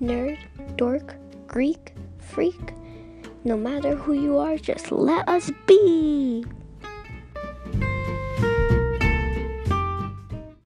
nerd, dork, Greek, freak. No matter who you are, just let us be.